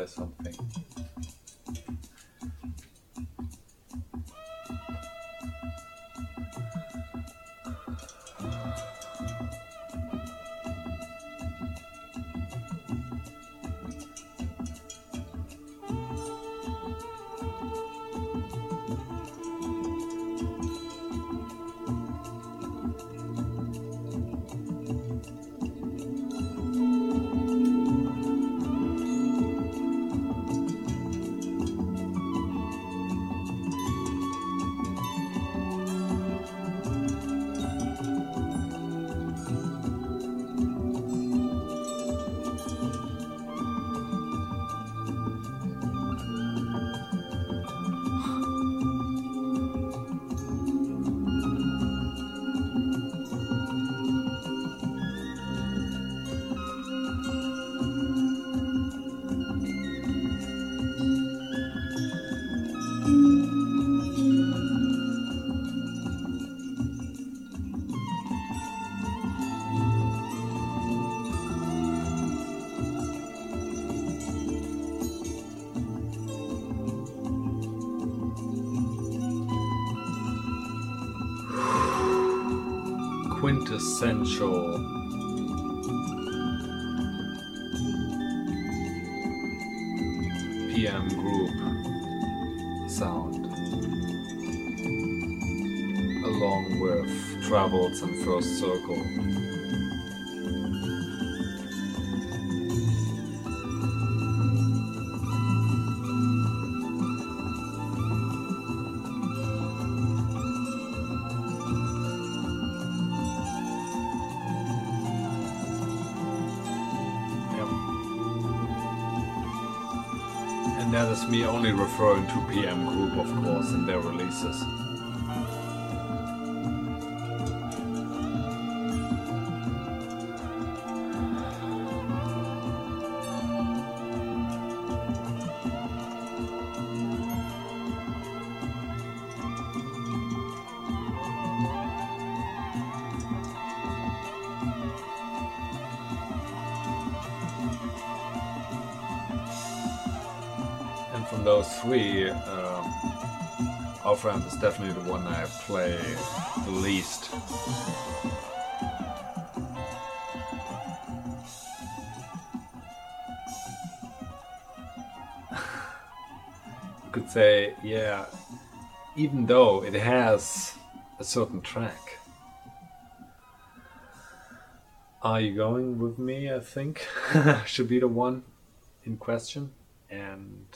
by something. PM group sound, along with Travels and First Circle. Me only referring to PM Group, of course, and their releases. Offramp is definitely the one I play the least. you could say, yeah, even though it has a certain track. Are you going with me? I think should be the one in question, and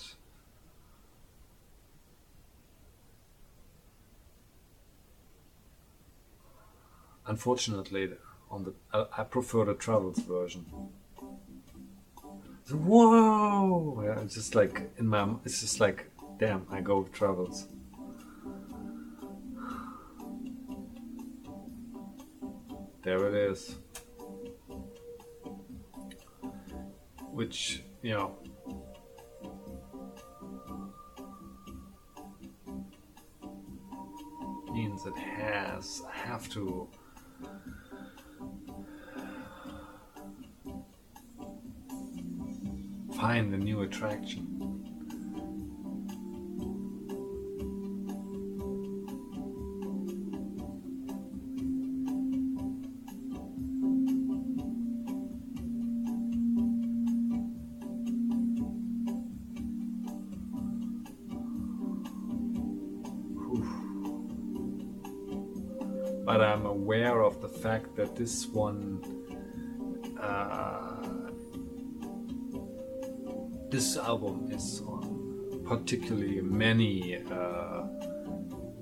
unfortunately, on the I, I prefer the travels version. So, whoa! Yeah, it's just like in my. It's just like, damn! I go with travels. There it is. Which you know. Means it has have to find a new attraction. But I'm aware of the fact that this one this album is on particularly many uh,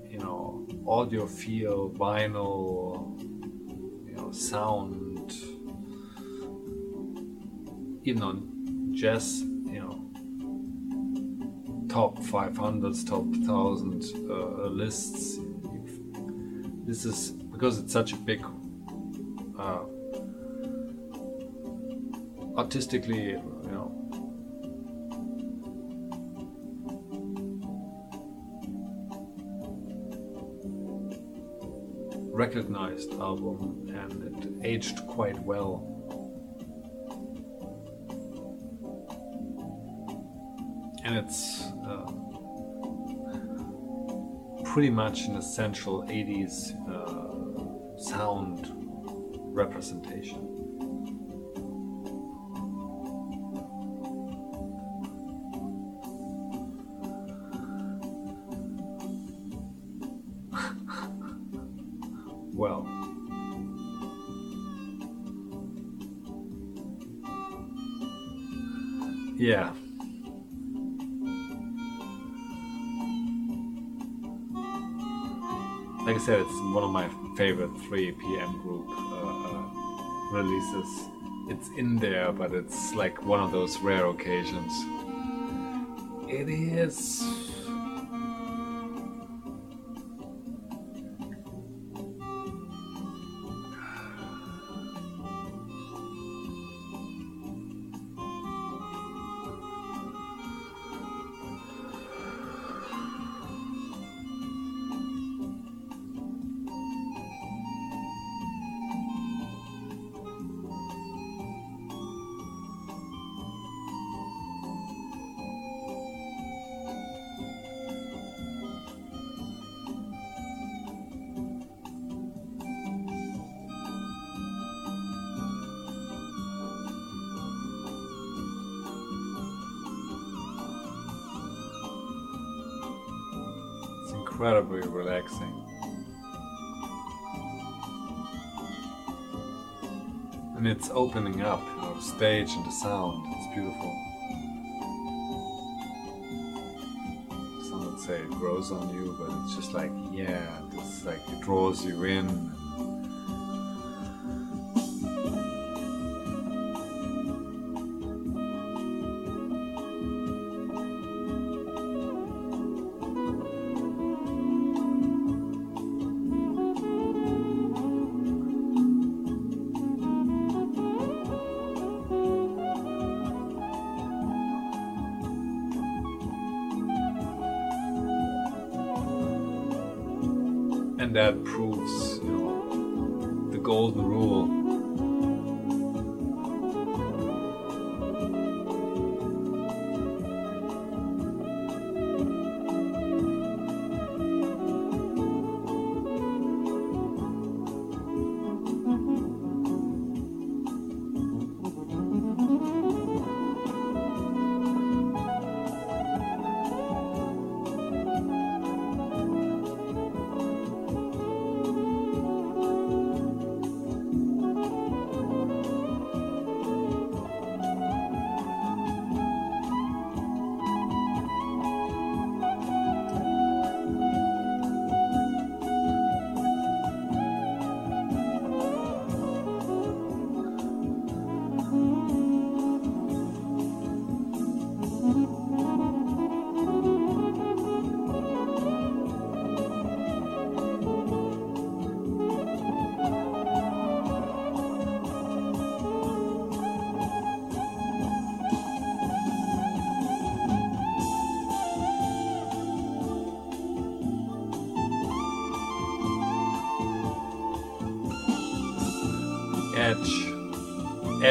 you know audiophile vinyl you know sound even on jazz you know top 500s top 1000 uh, lists. This is because it's such a big uh, artistically you know recognized album and it aged quite well and it's uh, pretty much an essential 80s uh, sound representation. 3 p.m. group uh, uh, releases. It's in there, but it's like one of those rare occasions. It is incredibly relaxing. And it's opening up, you know, the stage and the sound. It's beautiful. Some would say it grows on you, but it's just like, yeah, it's like it draws you in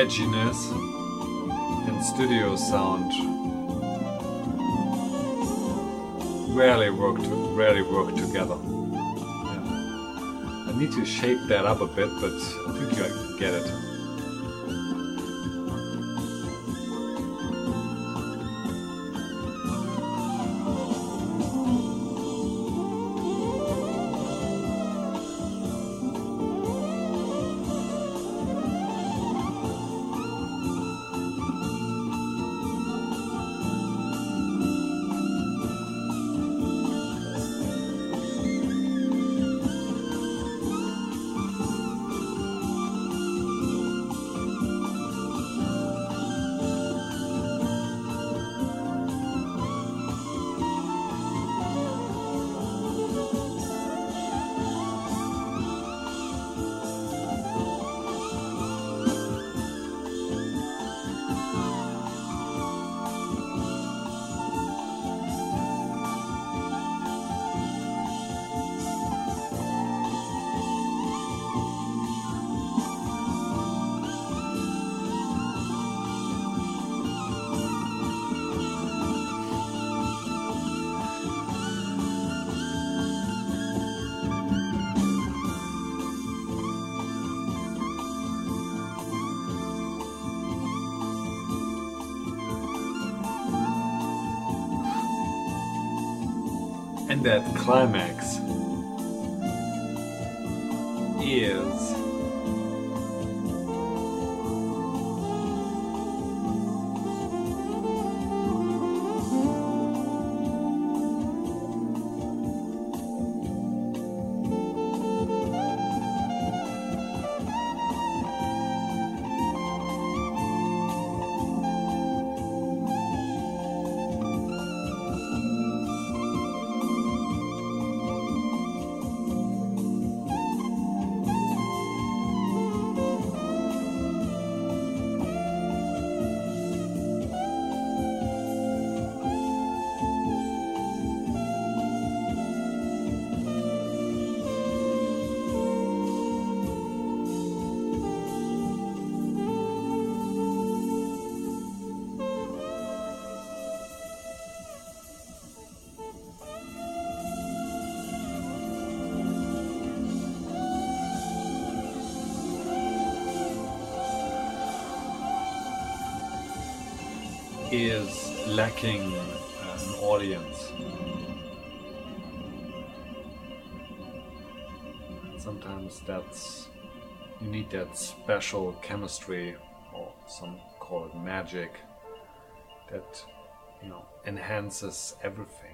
edginess, and studio sound rarely work to, rarely work together. Yeah. I need to shape that up a bit, but I think you get it. That climax is lacking an audience. Sometimes that's you need that special chemistry or some call it magic that you know enhances everything.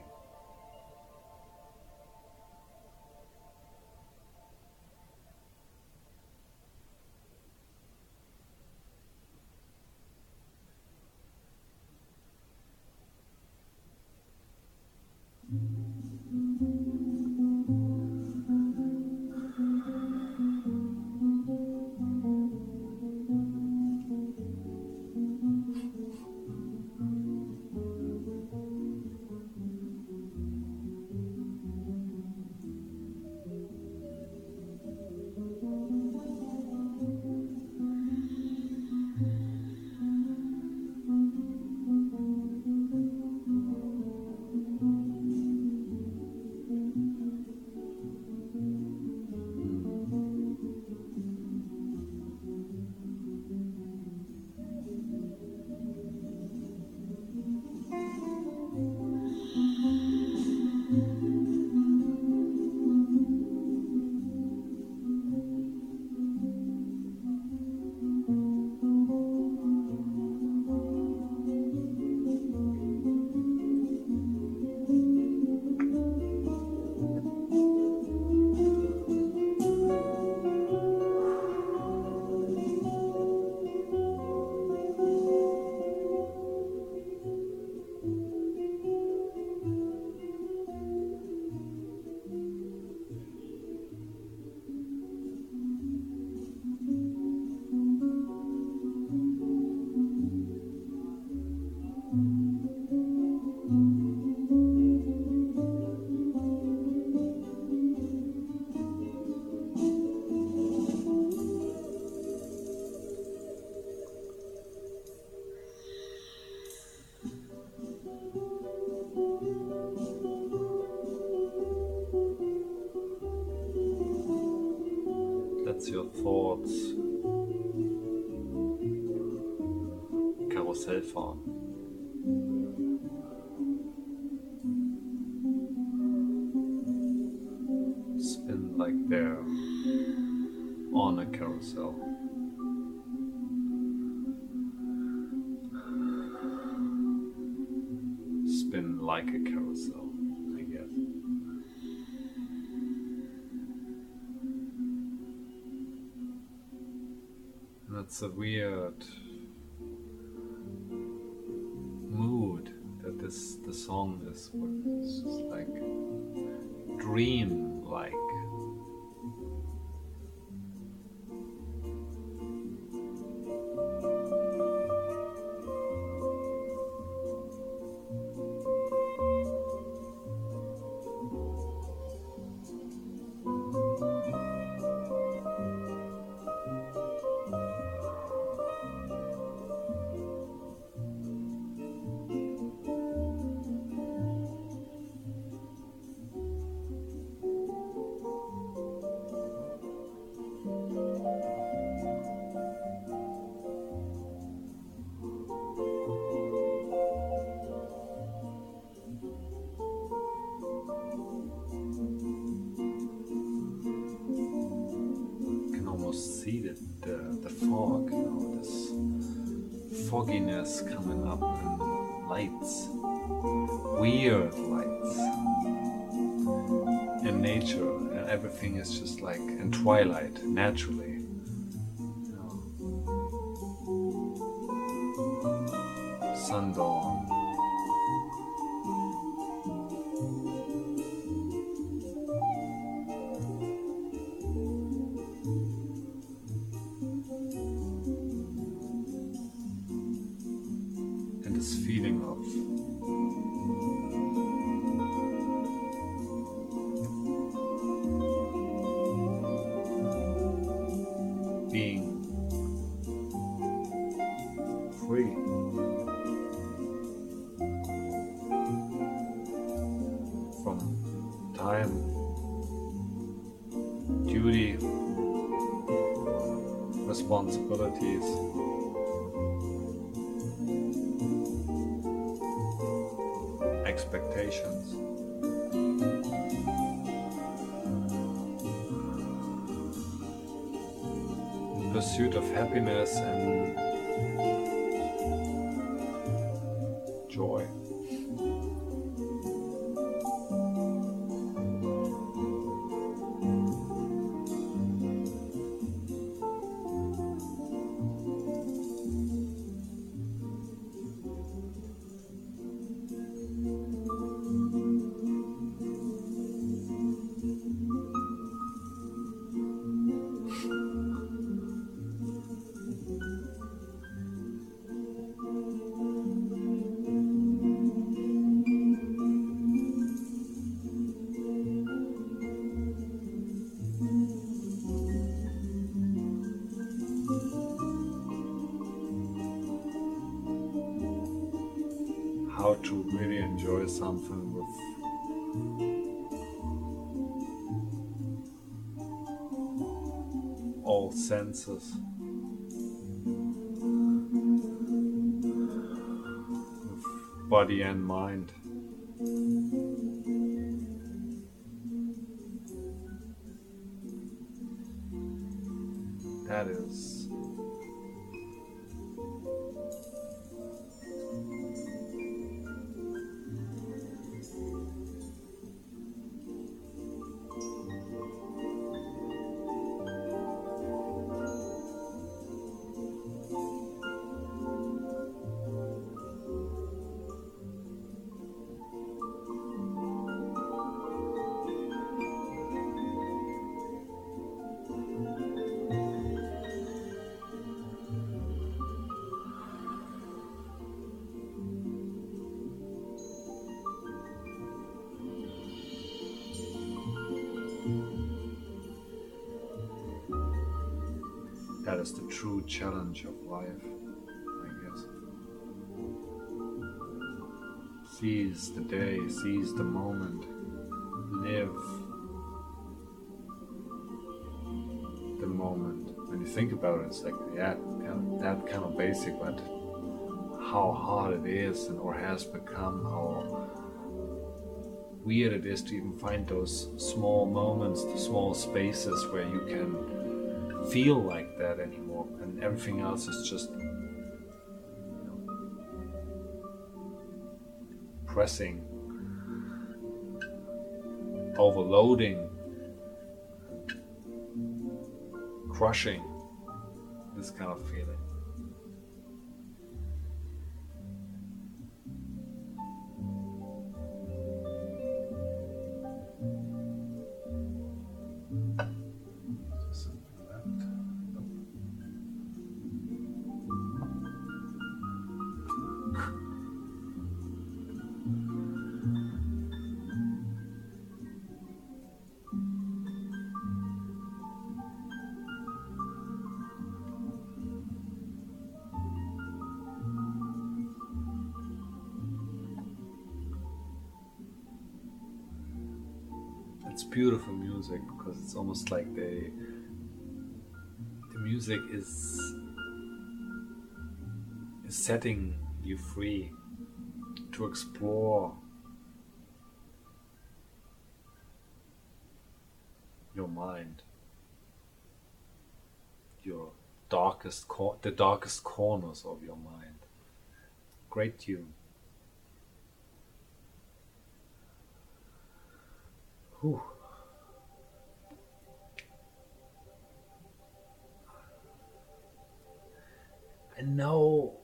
That's your thoughts. Karussellfahren. Spin like they're on a carousel. Spin like a carousel, That's a weird mood that this the song is. It's like dream fogginess coming up and lights, weird lights, and nature, and everything is just like in twilight, naturally. Enjoy something with all senses. With body and mind. That is the true challenge of life, I guess. Seize the day, seize the moment, live the moment. When you think about it, it's like, yeah, that kind of basic, but how hard it is and or has become, how weird it is to even find those small moments, the small spaces where you can feel like that anymore, and everything else is just you know, pressing, overloading, crushing. This kind of feeling. It's beautiful music because it's almost like they the music is is setting you free to explore your mind your darkest cor- the darkest corners of your mind. Great tune. Whew. I know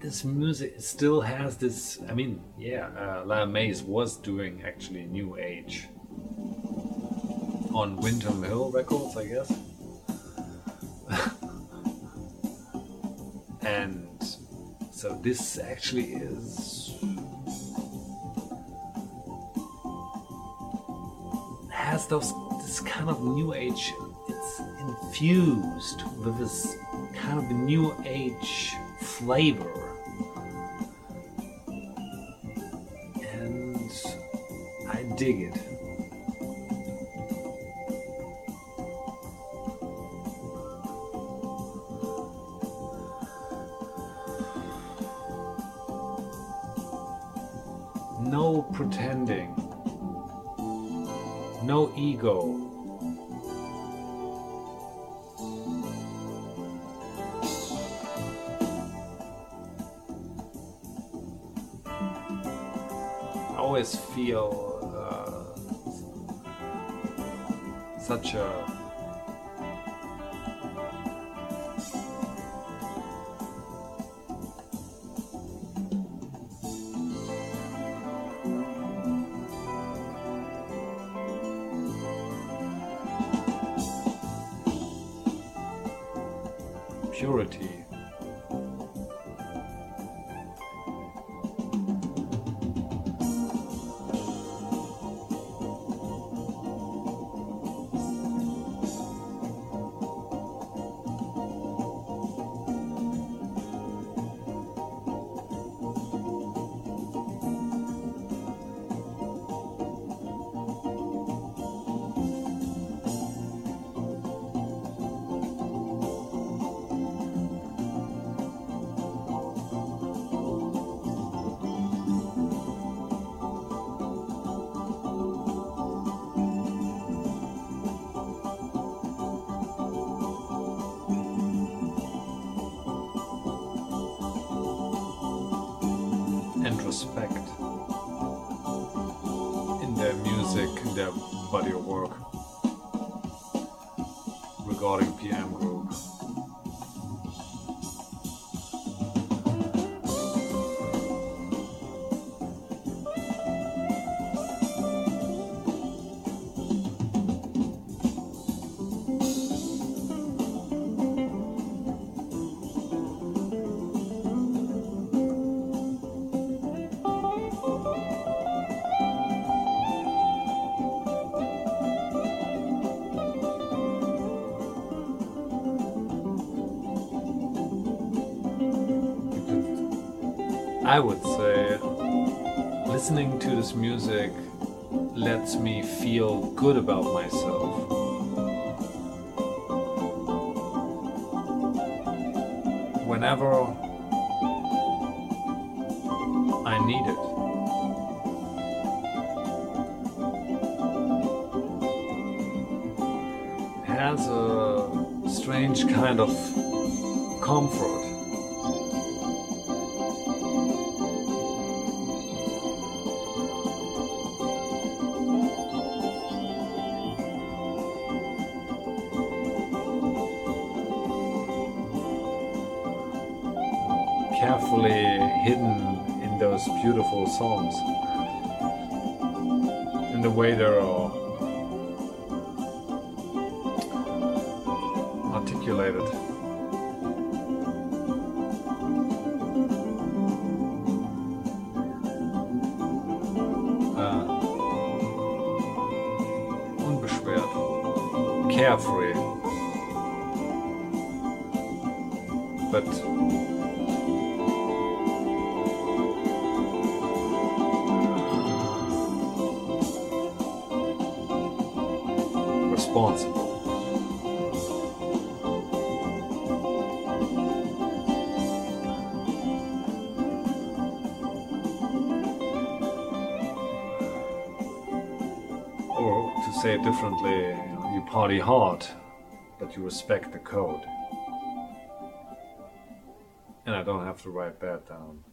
this music still has this. I mean, yeah, uh, Lyle Mays was doing actually New Age on Windham Hill Records, I guess. and so this actually is has those this kind of new age it's infused with this kind of new age flavor. And i dig it. No pretending no ego. I always feel uh, such a their body of work regarding PM Group. This music lets me feel good about myself. Whenever I need it. Has a strange kind of songs. In the way they're all articulated. Uh, unbeschwert. Carefree. But differently, you, uh, you party hard but you respect the code. And I don't have to write that down.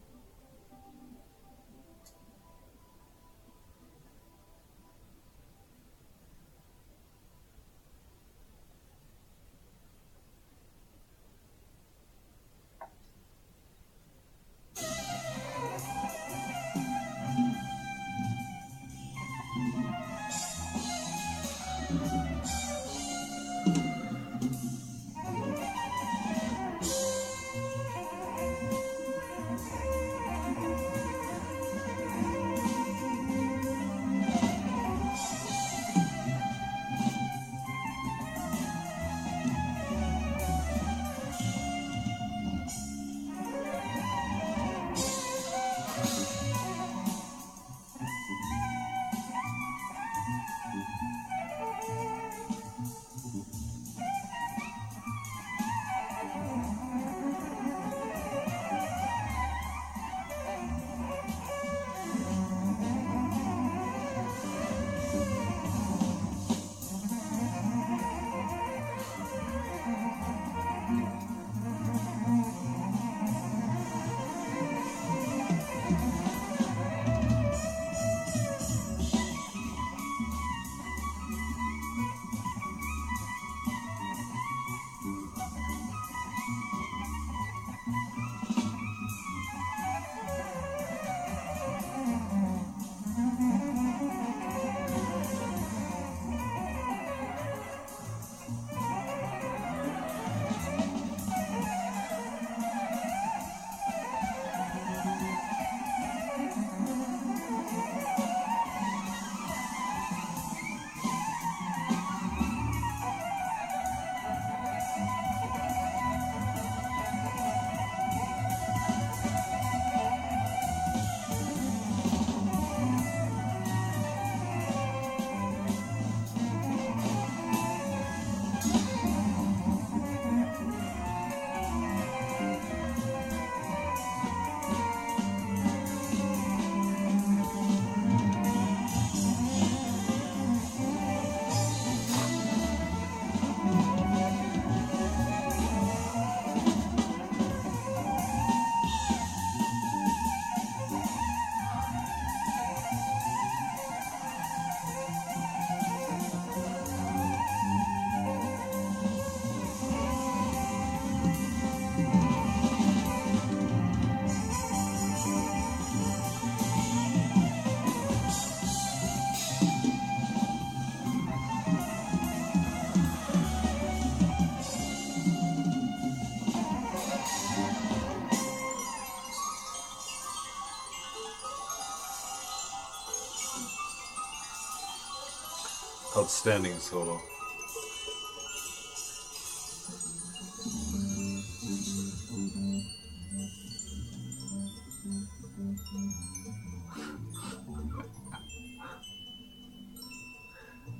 Outstanding solo.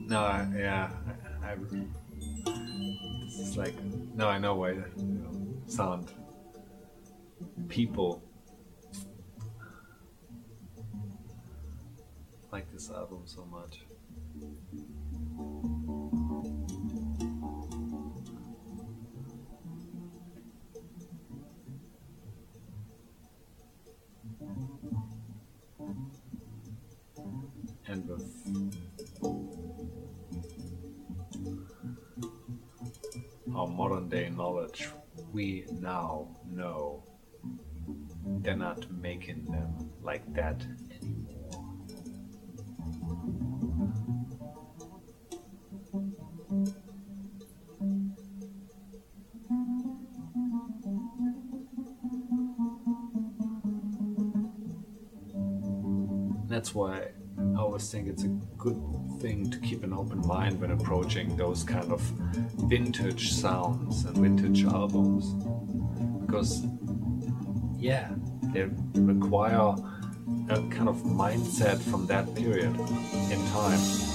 no, I, yeah, I, I, is like now I know why you know, sound people like this album so much. With our modern day knowledge, we now know they're not making them like that always think it's a good thing to keep an open mind when approaching those kind of vintage sounds and vintage albums. Because, yeah, they require a kind of mindset from that period in time.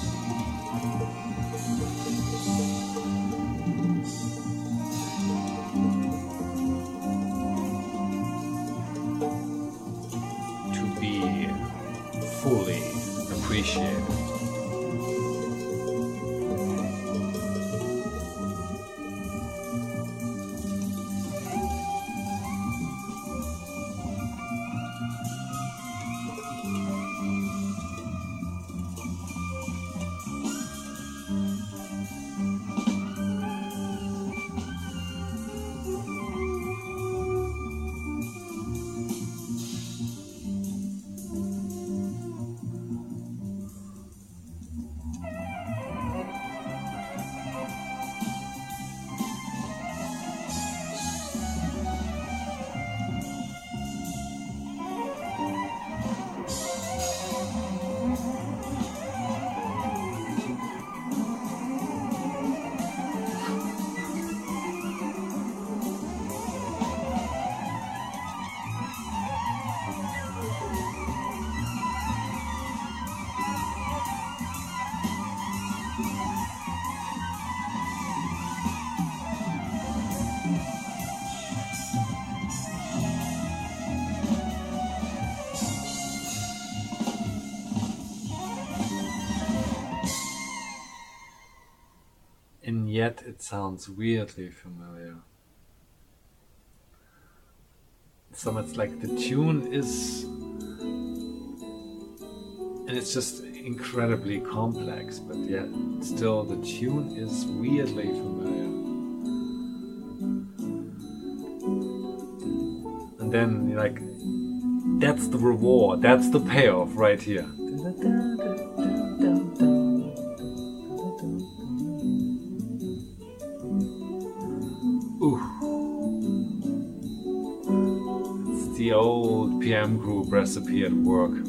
Yet it sounds weirdly familiar. So it's like the tune is. And it's just incredibly complex, but yet still the tune is weirdly familiar. And then, like, that's the reward, that's the payoff right here. Recipe at work.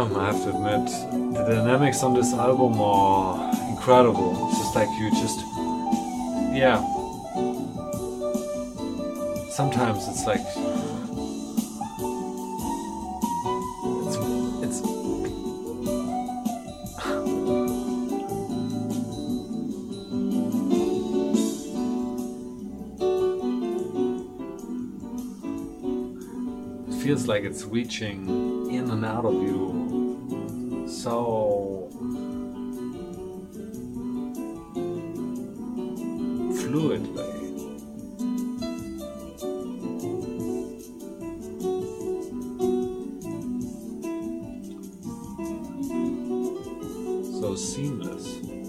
Damn, I have to admit, the dynamics on this album are incredible. It's just like you just, yeah. Sometimes it's like it's it's. It feels like it's reaching in and out of you so fluidly. So seamless.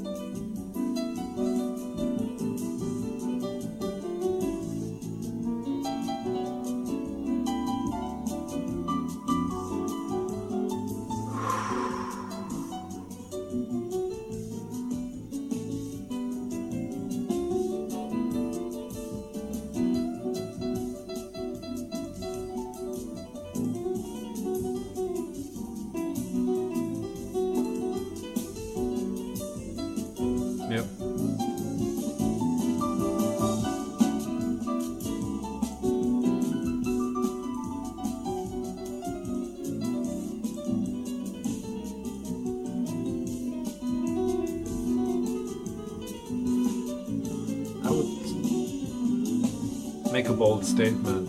Statement.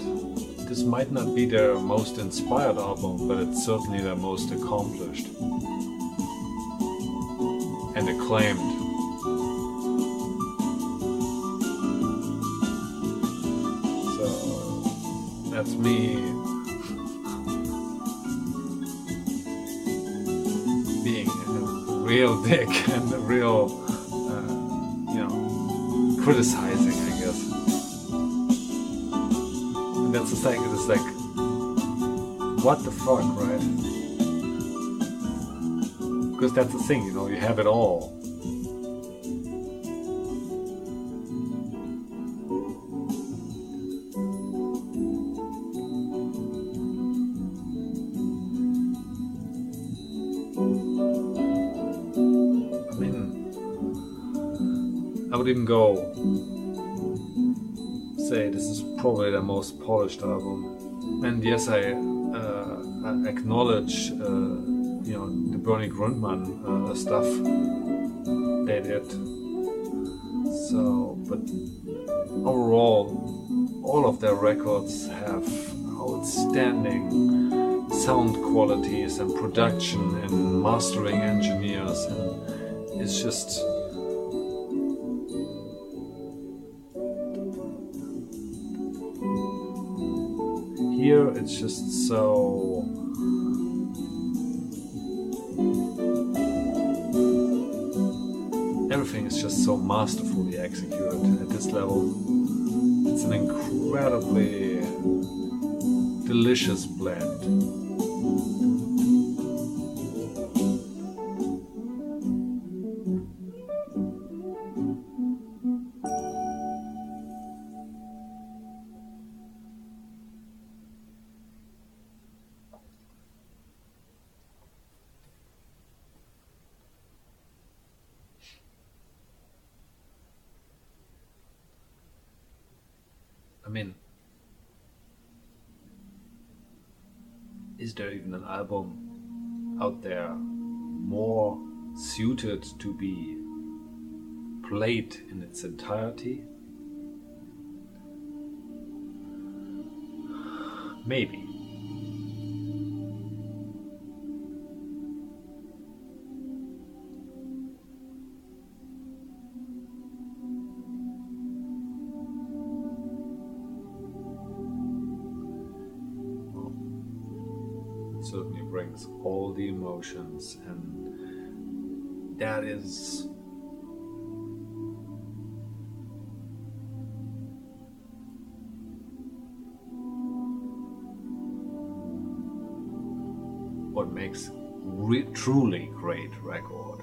This might not be their most inspired album, but it's certainly their most accomplished and acclaimed. So that's me being a real dick and a real, uh, you know, criticizing, fuck, right? Because that's the thing, you know, you have it all. I would even go say this is probably the most polished album. And yes, I, acknowledge uh, you know the Bernie Grundman uh, stuff they did. So, but overall, all of their records have outstanding sound qualities and production and mastering engineers, and it's just here it's just so masterfully executed at this level. It's an incredibly delicious blend is there even an album out there more suited to be played in its entirety? Maybe. All the emotions, and that is what makes re- truly great record,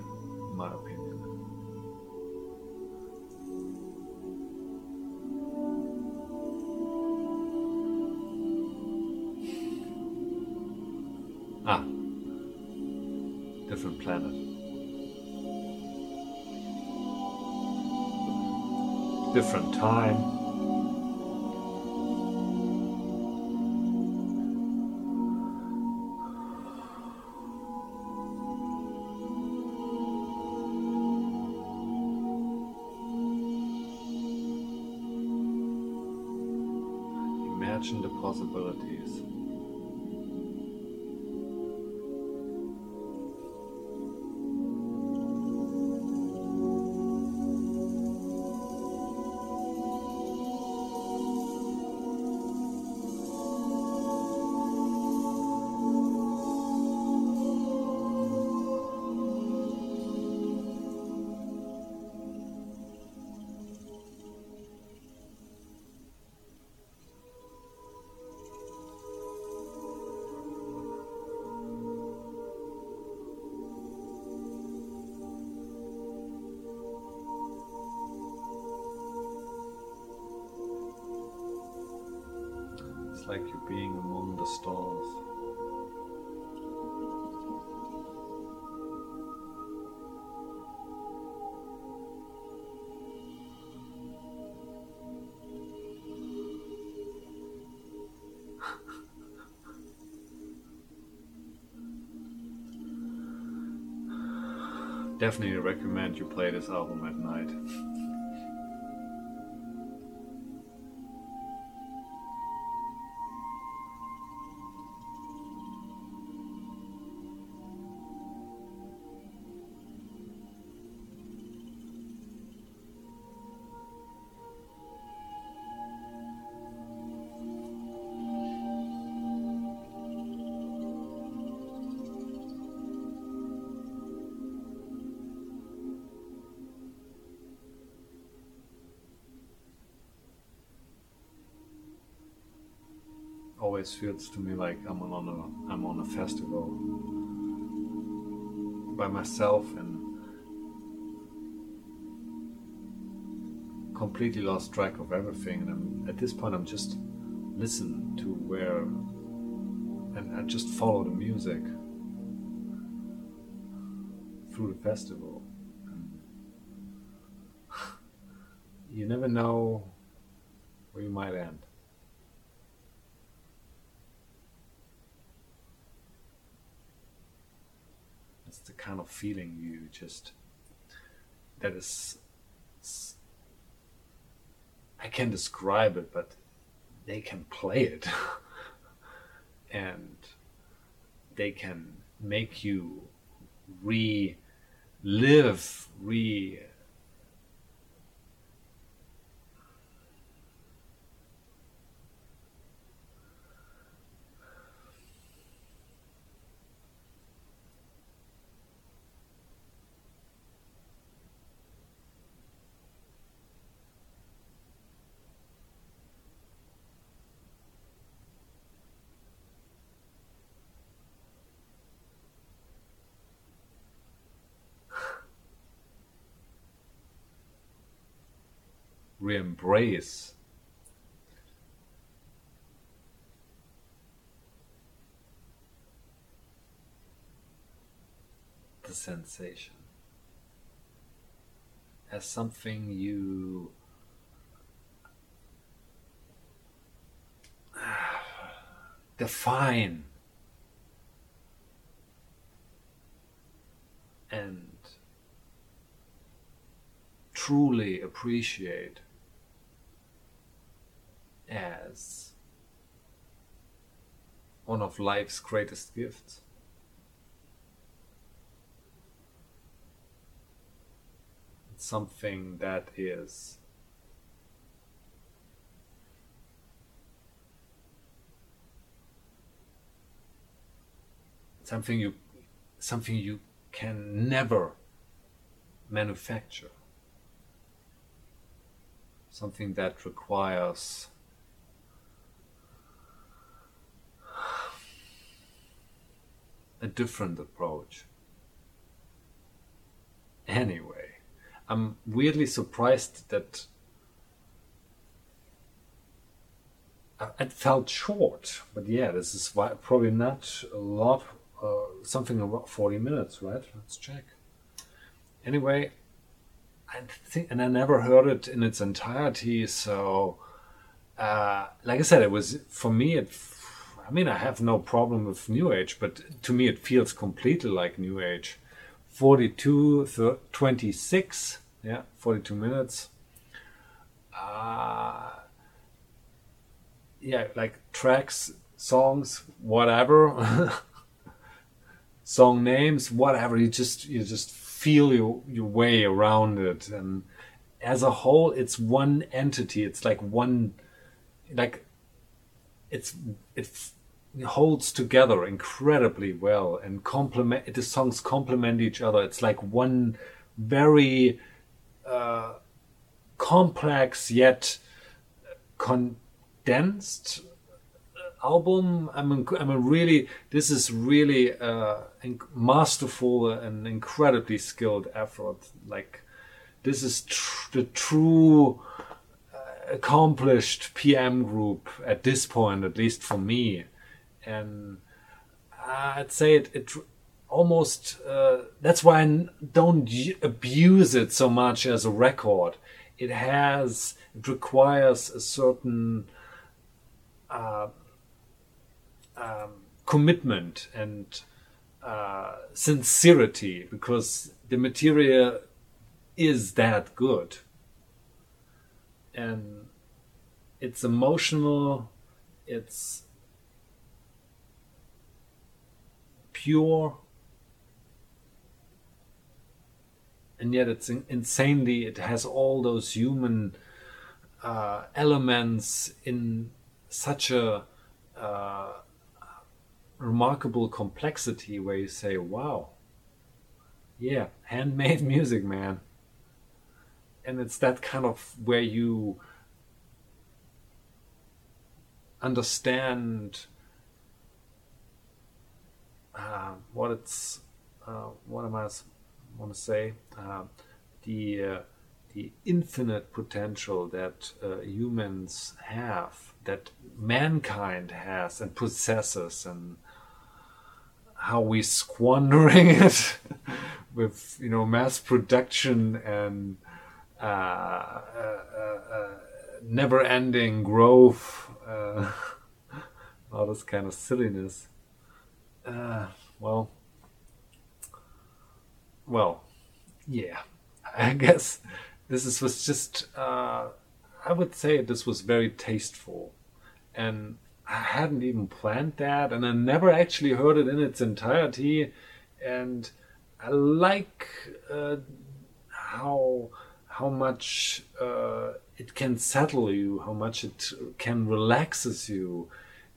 like you're being among the stars. Definitely recommend you play this album at night. Always feels to me like I'm on a I'm on a festival by myself and completely lost track of everything. And I'm, at this point, I'm just listen to where and I just follow the music through the festival. you never know where you might end. It's the kind of feeling you just that is I can describe it, but they can play it. and they can make you relive, re re-embrace the sensation. As something you define. And truly appreciate as one of life's greatest gifts. Something that is something you something you can never manufacture something that requires a different approach. Anyway, I'm weirdly surprised that it felt short, but yeah, this is why, probably not a lot, uh, something about 40 minutes, right? Let's check. Anyway, I think, and I never heard it in its entirety, so uh, like I said, it was for me, it I mean, I have no problem with New Age, but to me it feels completely like New Age. 42, 26, yeah, 42 minutes. Uh, yeah, like tracks, songs, whatever, song names, whatever. You just you just feel your your way around it, and as a whole, it's one entity. It's like one, like it's it's holds together incredibly well and complement the songs complement each other. It's like one very uh, complex yet condensed album. I mean i mean really this is really uh, masterful and incredibly skilled effort. Like this is tr- the true uh, accomplished pm group at this point at least for me and I'd say it, it almost uh, that's why I don't abuse it so much as a record. It has it requires a certain uh, um, commitment and uh, sincerity because the material is that good and it's emotional it's pure and yet it's insanely it has all those human uh, elements in such a uh, remarkable complexity where you say wow. Yeah handmade music man. And it's that kind of where you understand uh, what it's uh, what am I want to say uh, the uh, the infinite potential that uh, humans have that mankind has and possesses and how we squandering it with you know mass production and uh, uh, uh, uh never-ending growth, all this kind of silliness. Uh, well, well, yeah. I guess this is, was just. I would say this was very tasteful, and I hadn't even planned that, and I never actually heard it in its entirety, and I like uh, how how much uh, it can settle you, how much it can relaxes you,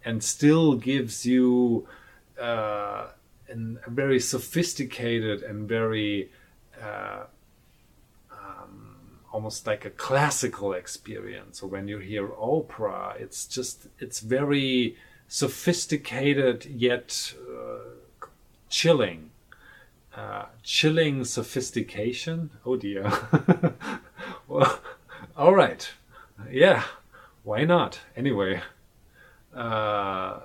and still gives you uh, an, a very sophisticated and very uh, um, almost like a classical experience. So when you hear opera, it's just it's very sophisticated yet uh, chilling. Uh, chilling sophistication. Oh dear. well, all right. Yeah, why not? Anyway, uh,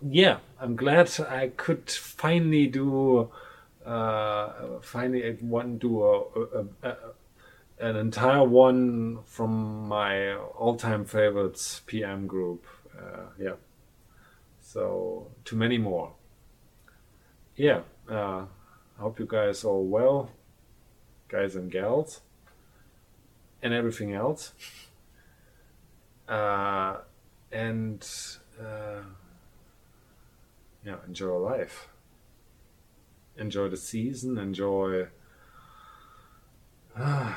yeah, I'm glad I could finally do. Uh, finally, one do a, a, a, an entire one from my all-time favorites PM group. Uh, yeah. So too many more. Yeah. Uh, I hope you guys all well, guys and gals, and everything else. Uh, and uh, yeah, enjoy life. Enjoy the season. Enjoy.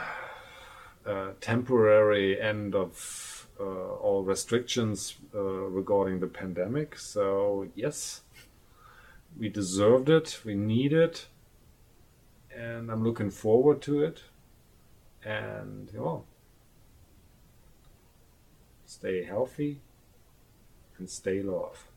Uh, temporary end of uh, all restrictions uh, regarding the pandemic. So, yes, we deserved it, we need it, and I'm looking forward to it. And, you stay healthy and stay love.